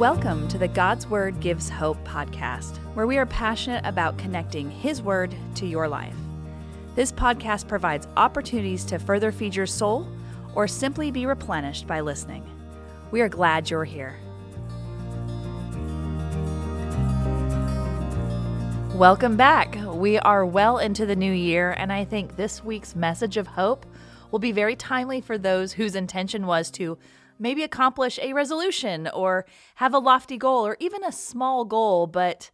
Welcome to the God's Word Gives Hope podcast, where we are passionate about connecting His Word to your life. This podcast provides opportunities to further feed your soul or simply be replenished by listening. We are glad you're here. Welcome back. We are well into the new year, and I think this week's message of hope will be very timely for those whose intention was to maybe accomplish a resolution or have a lofty goal or even a small goal, but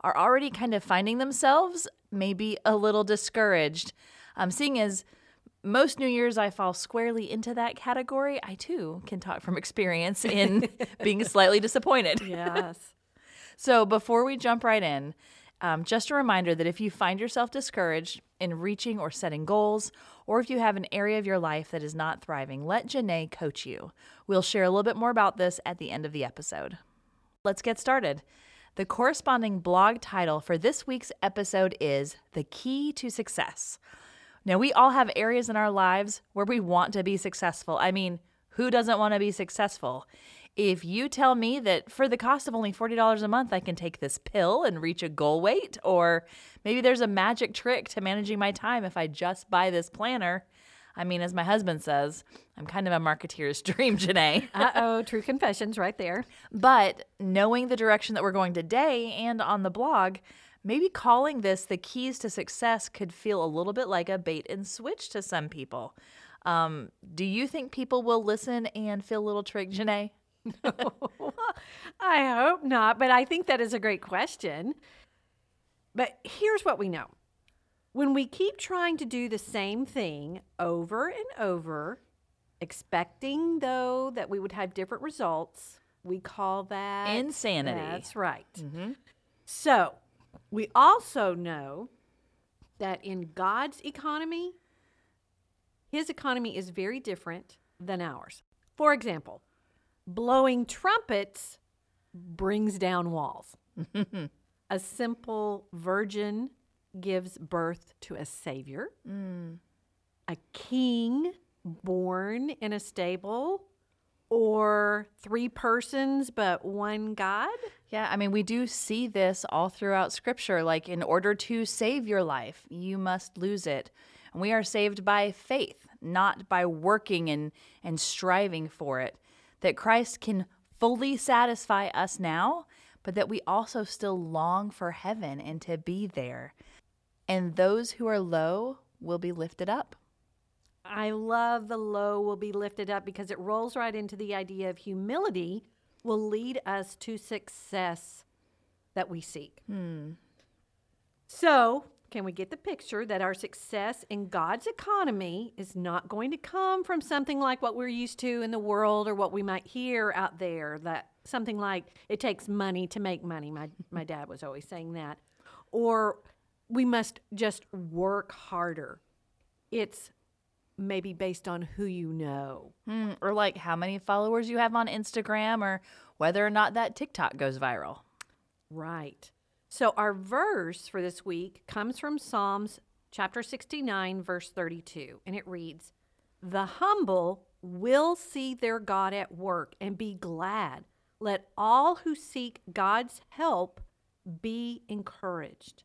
are already kind of finding themselves maybe a little discouraged. Um, seeing as most New Year's I fall squarely into that category, I too can talk from experience in being slightly disappointed. Yes. So before we jump right in, um, just a reminder that if you find yourself discouraged in reaching or setting goals, or if you have an area of your life that is not thriving, let Janae coach you. We'll share a little bit more about this at the end of the episode. Let's get started. The corresponding blog title for this week's episode is The Key to Success. Now, we all have areas in our lives where we want to be successful. I mean, who doesn't want to be successful? If you tell me that for the cost of only $40 a month, I can take this pill and reach a goal weight, or maybe there's a magic trick to managing my time if I just buy this planner. I mean, as my husband says, I'm kind of a marketeer's dream, Janae. uh oh, true confessions right there. But knowing the direction that we're going today and on the blog, maybe calling this the keys to success could feel a little bit like a bait and switch to some people. Um, do you think people will listen and feel a little tricked, Janae? I hope not, but I think that is a great question. But here's what we know when we keep trying to do the same thing over and over, expecting though that we would have different results, we call that Insanity. That's right. Mm-hmm. So we also know that in God's economy, his economy is very different than ours. For example, blowing trumpets brings down walls. a simple virgin gives birth to a savior. Mm. A king born in a stable, or three persons but one God. Yeah, I mean, we do see this all throughout scripture. Like, in order to save your life, you must lose it. And we are saved by faith, not by working and, and striving for it. That Christ can fully satisfy us now, but that we also still long for heaven and to be there. And those who are low will be lifted up. I love the low will be lifted up because it rolls right into the idea of humility will lead us to success that we seek. Hmm. So, can we get the picture that our success in God's economy is not going to come from something like what we're used to in the world or what we might hear out there? That something like it takes money to make money. My, my dad was always saying that. Or we must just work harder. It's maybe based on who you know. Hmm, or like how many followers you have on Instagram, or whether or not that TikTok goes viral. Right. So our verse for this week comes from Psalms chapter 69, verse 32, and it reads The humble will see their God at work and be glad. Let all who seek God's help be encouraged.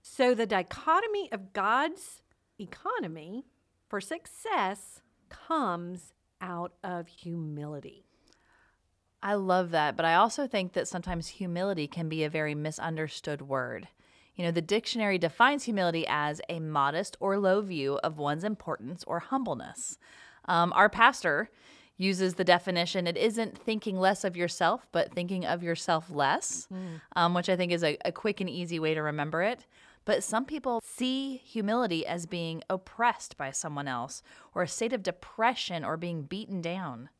So the dichotomy of God's economy for success comes out of humility. I love that, but I also think that sometimes humility can be a very misunderstood word. You know, the dictionary defines humility as a modest or low view of one's importance or humbleness. Um, our pastor uses the definition it isn't thinking less of yourself, but thinking of yourself less, um, which I think is a, a quick and easy way to remember it. But some people see humility as being oppressed by someone else or a state of depression or being beaten down.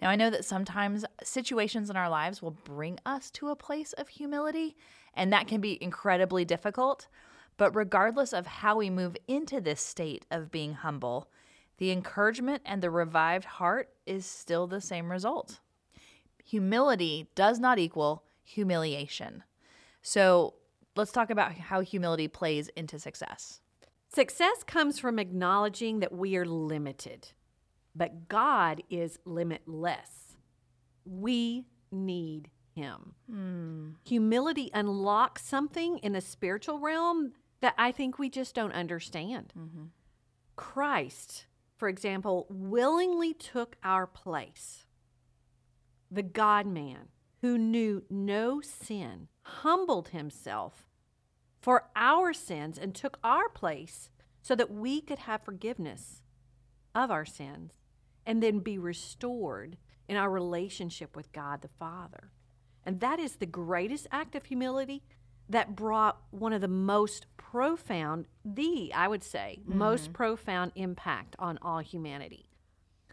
Now, I know that sometimes situations in our lives will bring us to a place of humility, and that can be incredibly difficult. But regardless of how we move into this state of being humble, the encouragement and the revived heart is still the same result. Humility does not equal humiliation. So let's talk about how humility plays into success. Success comes from acknowledging that we are limited, but God is limitless. We need him. Hmm. Humility unlocks something in the spiritual realm that I think we just don't understand. Mm-hmm. Christ, for example, willingly took our place. The God man who knew no sin humbled himself for our sins and took our place so that we could have forgiveness of our sins and then be restored in our relationship with God the Father. And that is the greatest act of humility that brought one of the most profound, the, I would say, mm-hmm. most profound impact on all humanity.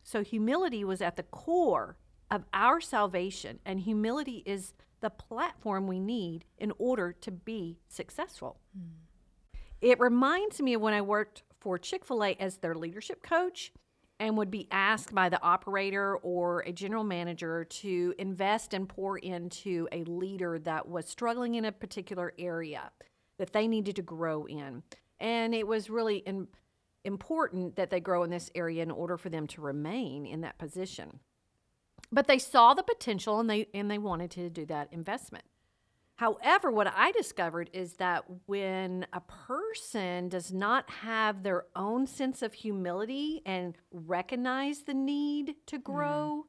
So, humility was at the core of our salvation, and humility is the platform we need in order to be successful. Mm. It reminds me of when I worked for Chick fil A as their leadership coach and would be asked by the operator or a general manager to invest and pour into a leader that was struggling in a particular area that they needed to grow in. And it was really in, important that they grow in this area in order for them to remain in that position. But they saw the potential and they and they wanted to do that investment. However, what I discovered is that when a person does not have their own sense of humility and recognize the need to grow,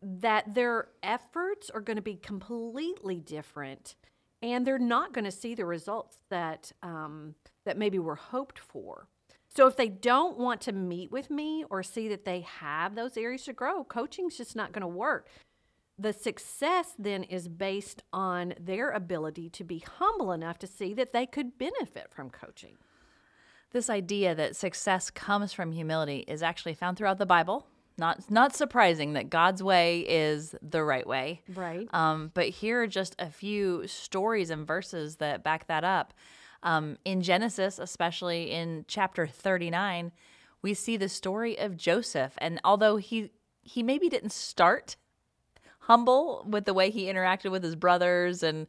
that their efforts are going to be completely different and they're not going to see the results that, um, that maybe were hoped for. So if they don't want to meet with me or see that they have those areas to grow, coaching's just not going to work the success then is based on their ability to be humble enough to see that they could benefit from coaching. This idea that success comes from humility is actually found throughout the Bible. Not not surprising that God's way is the right way. Right. Um, but here are just a few stories and verses that back that up. Um, in Genesis, especially in chapter 39, we see the story of Joseph. And although he he maybe didn't start humble with the way he interacted with his brothers and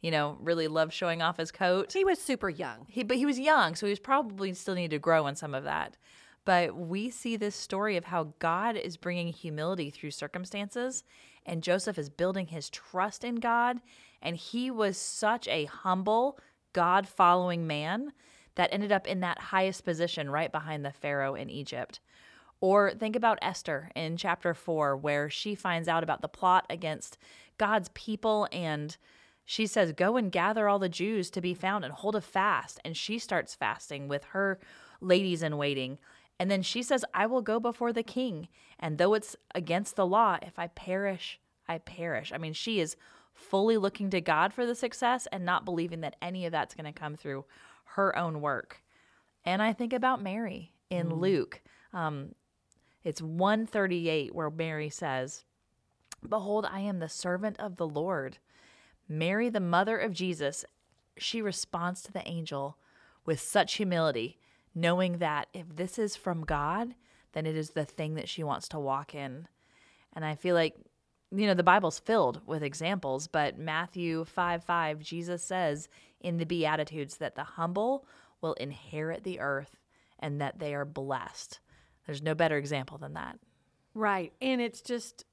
you know really loved showing off his coat He was super young. he, but he was young, so he was probably still needed to grow in some of that. But we see this story of how God is bringing humility through circumstances, and Joseph is building his trust in God. And he was such a humble, God following man that ended up in that highest position right behind the Pharaoh in Egypt. Or think about Esther in chapter four, where she finds out about the plot against God's people and she says, Go and gather all the Jews to be found and hold a fast. And she starts fasting with her ladies in waiting. And then she says, I will go before the king. And though it's against the law, if I perish, I perish. I mean, she is fully looking to God for the success and not believing that any of that's going to come through her own work. And I think about Mary in Luke. Um, it's 138 where Mary says, Behold, I am the servant of the Lord. Mary, the mother of Jesus, she responds to the angel with such humility, knowing that if this is from God, then it is the thing that she wants to walk in. And I feel like, you know, the Bible's filled with examples, but Matthew 5 5, Jesus says in the Beatitudes that the humble will inherit the earth and that they are blessed. There's no better example than that. Right. And it's just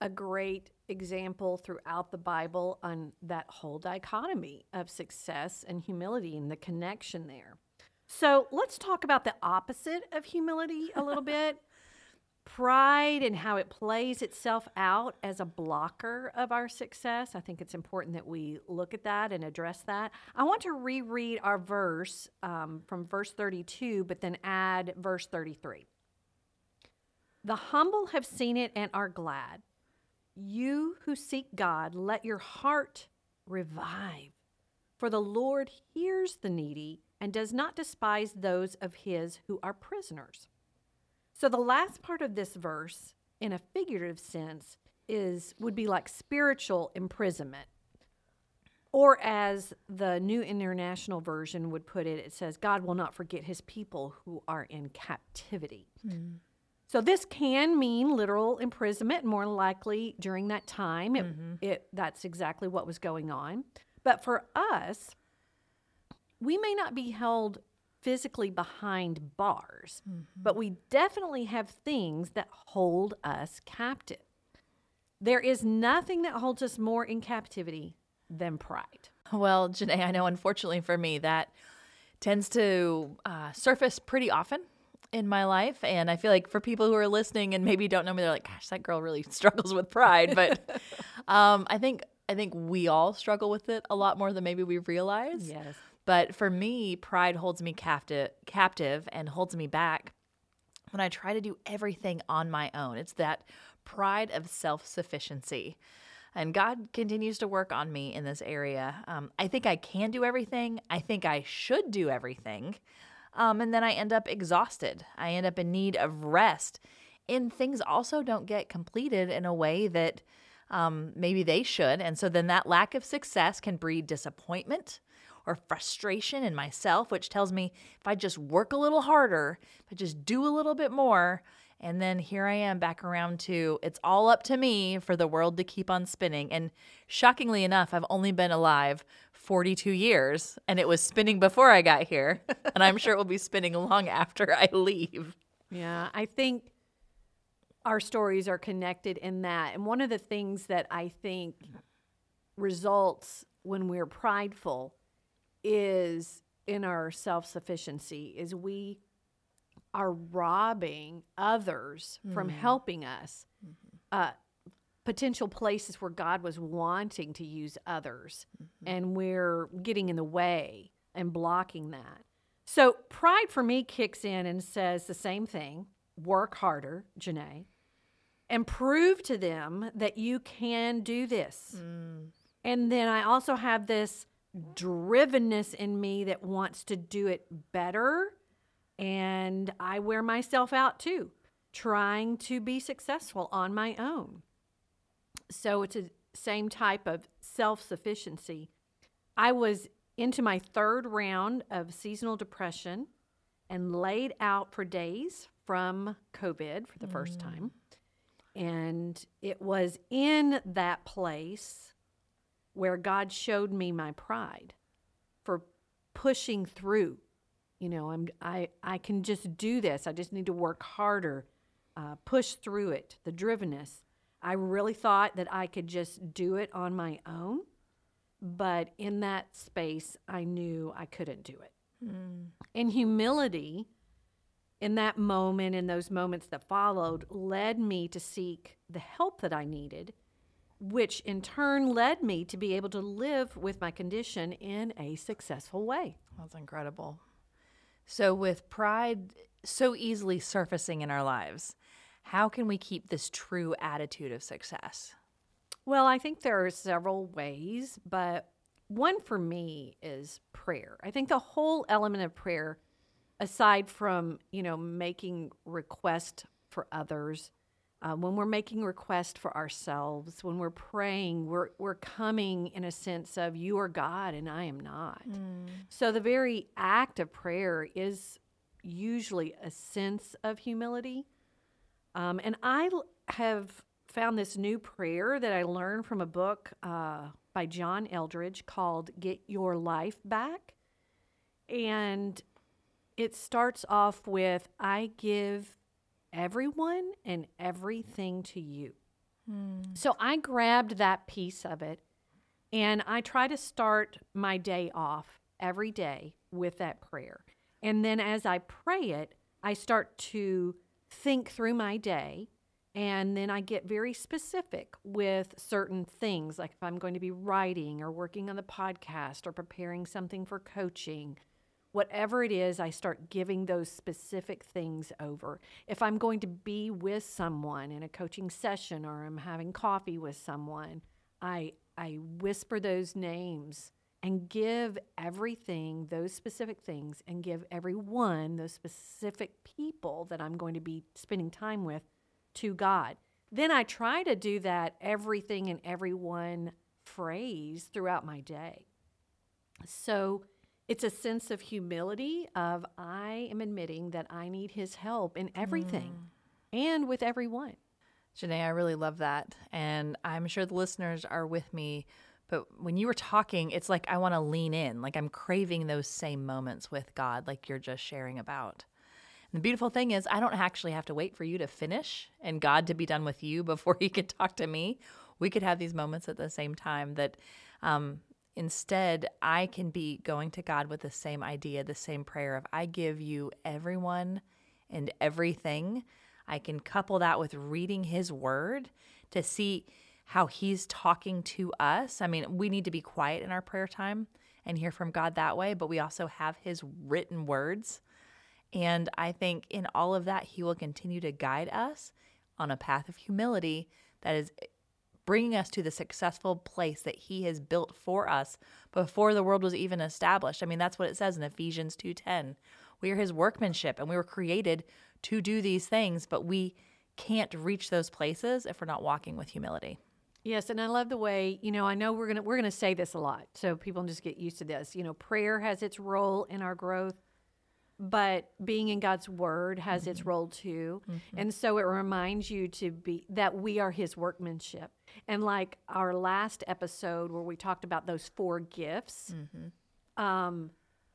a great example throughout the Bible on that whole dichotomy of success and humility and the connection there. So let's talk about the opposite of humility a little bit pride and how it plays itself out as a blocker of our success. I think it's important that we look at that and address that. I want to reread our verse um, from verse 32, but then add verse 33. The humble have seen it and are glad. You who seek God, let your heart revive. For the Lord hears the needy and does not despise those of his who are prisoners. So the last part of this verse, in a figurative sense, is would be like spiritual imprisonment. Or as the New International Version would put it, it says, God will not forget his people who are in captivity. Hmm. So this can mean literal imprisonment, more likely during that time. It, it, that's exactly what was going on. But for us, we may not be held physically behind bars, but we definitely have things that hold us captive. There is nothing that holds us more in captivity than pride. Well, Janae, I know unfortunately for me that tends to uh, surface pretty often in my life. And I feel like for people who are listening and maybe don't know me, they're like, gosh, that girl really struggles with pride. But um, I think I think we all struggle with it a lot more than maybe we realize. Yes. But for me, pride holds me captive captive and holds me back when I try to do everything on my own. It's that pride of self-sufficiency. And God continues to work on me in this area. Um, I think I can do everything. I think I should do everything. Um, and then I end up exhausted. I end up in need of rest. And things also don't get completed in a way that um, maybe they should. And so then that lack of success can breed disappointment or frustration in myself, which tells me if I just work a little harder, if I just do a little bit more, and then here I am back around to it's all up to me for the world to keep on spinning. And shockingly enough, I've only been alive 42 years and it was spinning before I got here. and I'm sure it will be spinning long after I leave. Yeah, I think our stories are connected in that. And one of the things that I think results when we're prideful is in our self sufficiency, is we are robbing others mm. from helping us. Mm-hmm. Uh, potential places where God was wanting to use others, mm-hmm. and we're getting in the way and blocking that. So, pride for me kicks in and says the same thing work harder, Janae, and prove to them that you can do this. Mm. And then I also have this drivenness in me that wants to do it better and I wear myself out too, trying to be successful on my own. So it's a same type of self sufficiency. I was into my third round of seasonal depression and laid out for days from COVID for the mm. first time. And it was in that place where God showed me my pride for pushing through you know i'm i i can just do this. I just need to work harder uh, push through it the drivenness. I really thought that i could just do it on my own but in that space i knew i couldn't do it. Mm. and humility in that moment in those moments that followed led me to seek the help that i needed which in turn led me to be able to live with my condition in a successful way. That's incredible so, with pride so easily surfacing in our lives, how can we keep this true attitude of success? Well, I think there are several ways, but one for me is prayer. I think the whole element of prayer, aside from, you know, making request for others, uh, when we're making request for ourselves, when we're praying, we're, we're coming in a sense of you are God and I am not. Mm. So the very act of prayer is usually a sense of humility. Um, and I have found this new prayer that I learned from a book uh, by John Eldredge called Get Your Life Back. And it starts off with I give everyone and everything to you. Mm. So I grabbed that piece of it and I try to start my day off every day with that prayer. And then as I pray it, I start to think through my day and then I get very specific with certain things, like if I'm going to be writing or working on the podcast or preparing something for coaching whatever it is, I start giving those specific things over. If I'm going to be with someone in a coaching session or I'm having coffee with someone, I I whisper those names and give everything those specific things and give everyone those specific people that I'm going to be spending time with to God. Then I try to do that everything and everyone phrase throughout my day. So it's a sense of humility of I am admitting that I need his help in everything mm. and with everyone. Janae, I really love that. And I'm sure the listeners are with me. But when you were talking, it's like I want to lean in, like I'm craving those same moments with God, like you're just sharing about. the beautiful thing is, I don't actually have to wait for you to finish and God to be done with you before He can talk to me. We could have these moments at the same time that um, instead I can be going to God with the same idea, the same prayer of, I give you everyone and everything. I can couple that with reading His Word to see how He's talking to us. I mean, we need to be quiet in our prayer time and hear from God that way, but we also have His written words and I think in all of that, He will continue to guide us on a path of humility that is bringing us to the successful place that He has built for us before the world was even established. I mean, that's what it says in Ephesians 2:10. We are His workmanship, and we were created to do these things, but we can't reach those places if we're not walking with humility. Yes, and I love the way, you know, I know we're going to we're going to say this a lot. So people just get used to this. You know, prayer has its role in our growth but being in God's word has mm-hmm. its role too. Mm-hmm. And so it reminds you to be that we are his workmanship. And like our last episode where we talked about those four gifts, mm-hmm. um,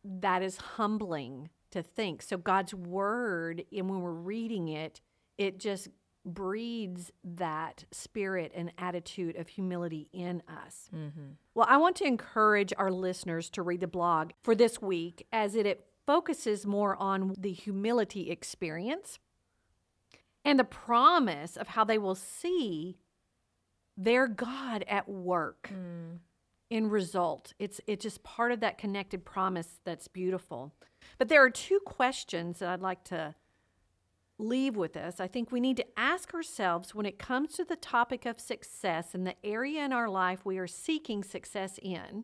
that is humbling to think. So God's word, and when we're reading it, it just breeds that spirit and attitude of humility in us. Mm-hmm. Well, I want to encourage our listeners to read the blog for this week as it, it focuses more on the humility experience and the promise of how they will see their God at work mm. in result. It's it's just part of that connected promise that's beautiful. But there are two questions that I'd like to leave with us. I think we need to ask ourselves when it comes to the topic of success and the area in our life we are seeking success in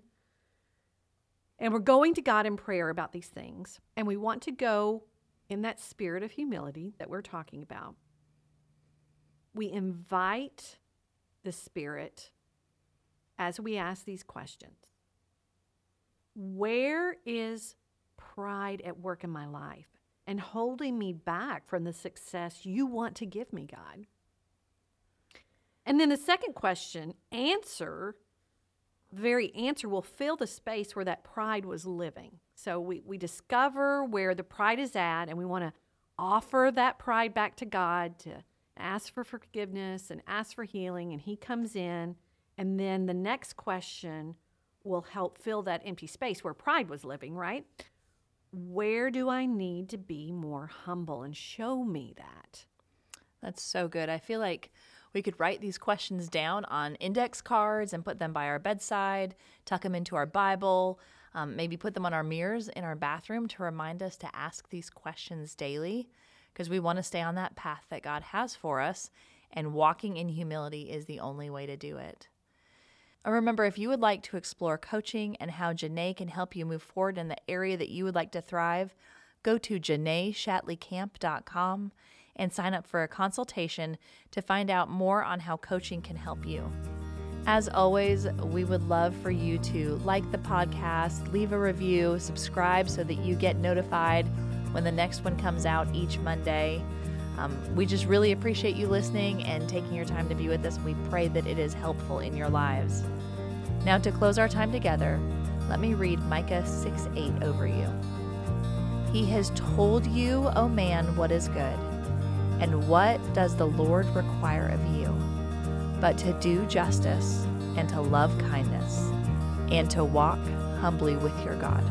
and we're going to God in prayer about these things. And we want to go in that spirit of humility that we're talking about. We invite the Spirit as we ask these questions Where is pride at work in my life and holding me back from the success you want to give me, God? And then the second question answer very answer will fill the space where that pride was living. So we, we discover where the pride is at, and we want to offer that pride back to God to ask for forgiveness and ask for healing, and He comes in. And then the next question will help fill that empty space where pride was living, right? Where do I need to be more humble and show me that? That's so good. I feel like we could write these questions down on index cards and put them by our bedside, tuck them into our Bible, um, maybe put them on our mirrors in our bathroom to remind us to ask these questions daily because we want to stay on that path that God has for us. And walking in humility is the only way to do it. And remember, if you would like to explore coaching and how Janae can help you move forward in the area that you would like to thrive, go to janaeshatleycamp.com and sign up for a consultation to find out more on how coaching can help you. As always, we would love for you to like the podcast, leave a review, subscribe so that you get notified when the next one comes out each Monday. Um, we just really appreciate you listening and taking your time to be with us. We pray that it is helpful in your lives. Now, to close our time together, let me read Micah 6 8 over you. He has told you, O man, what is good and what does the Lord require of you? But to do justice and to love kindness and to walk humbly with your God.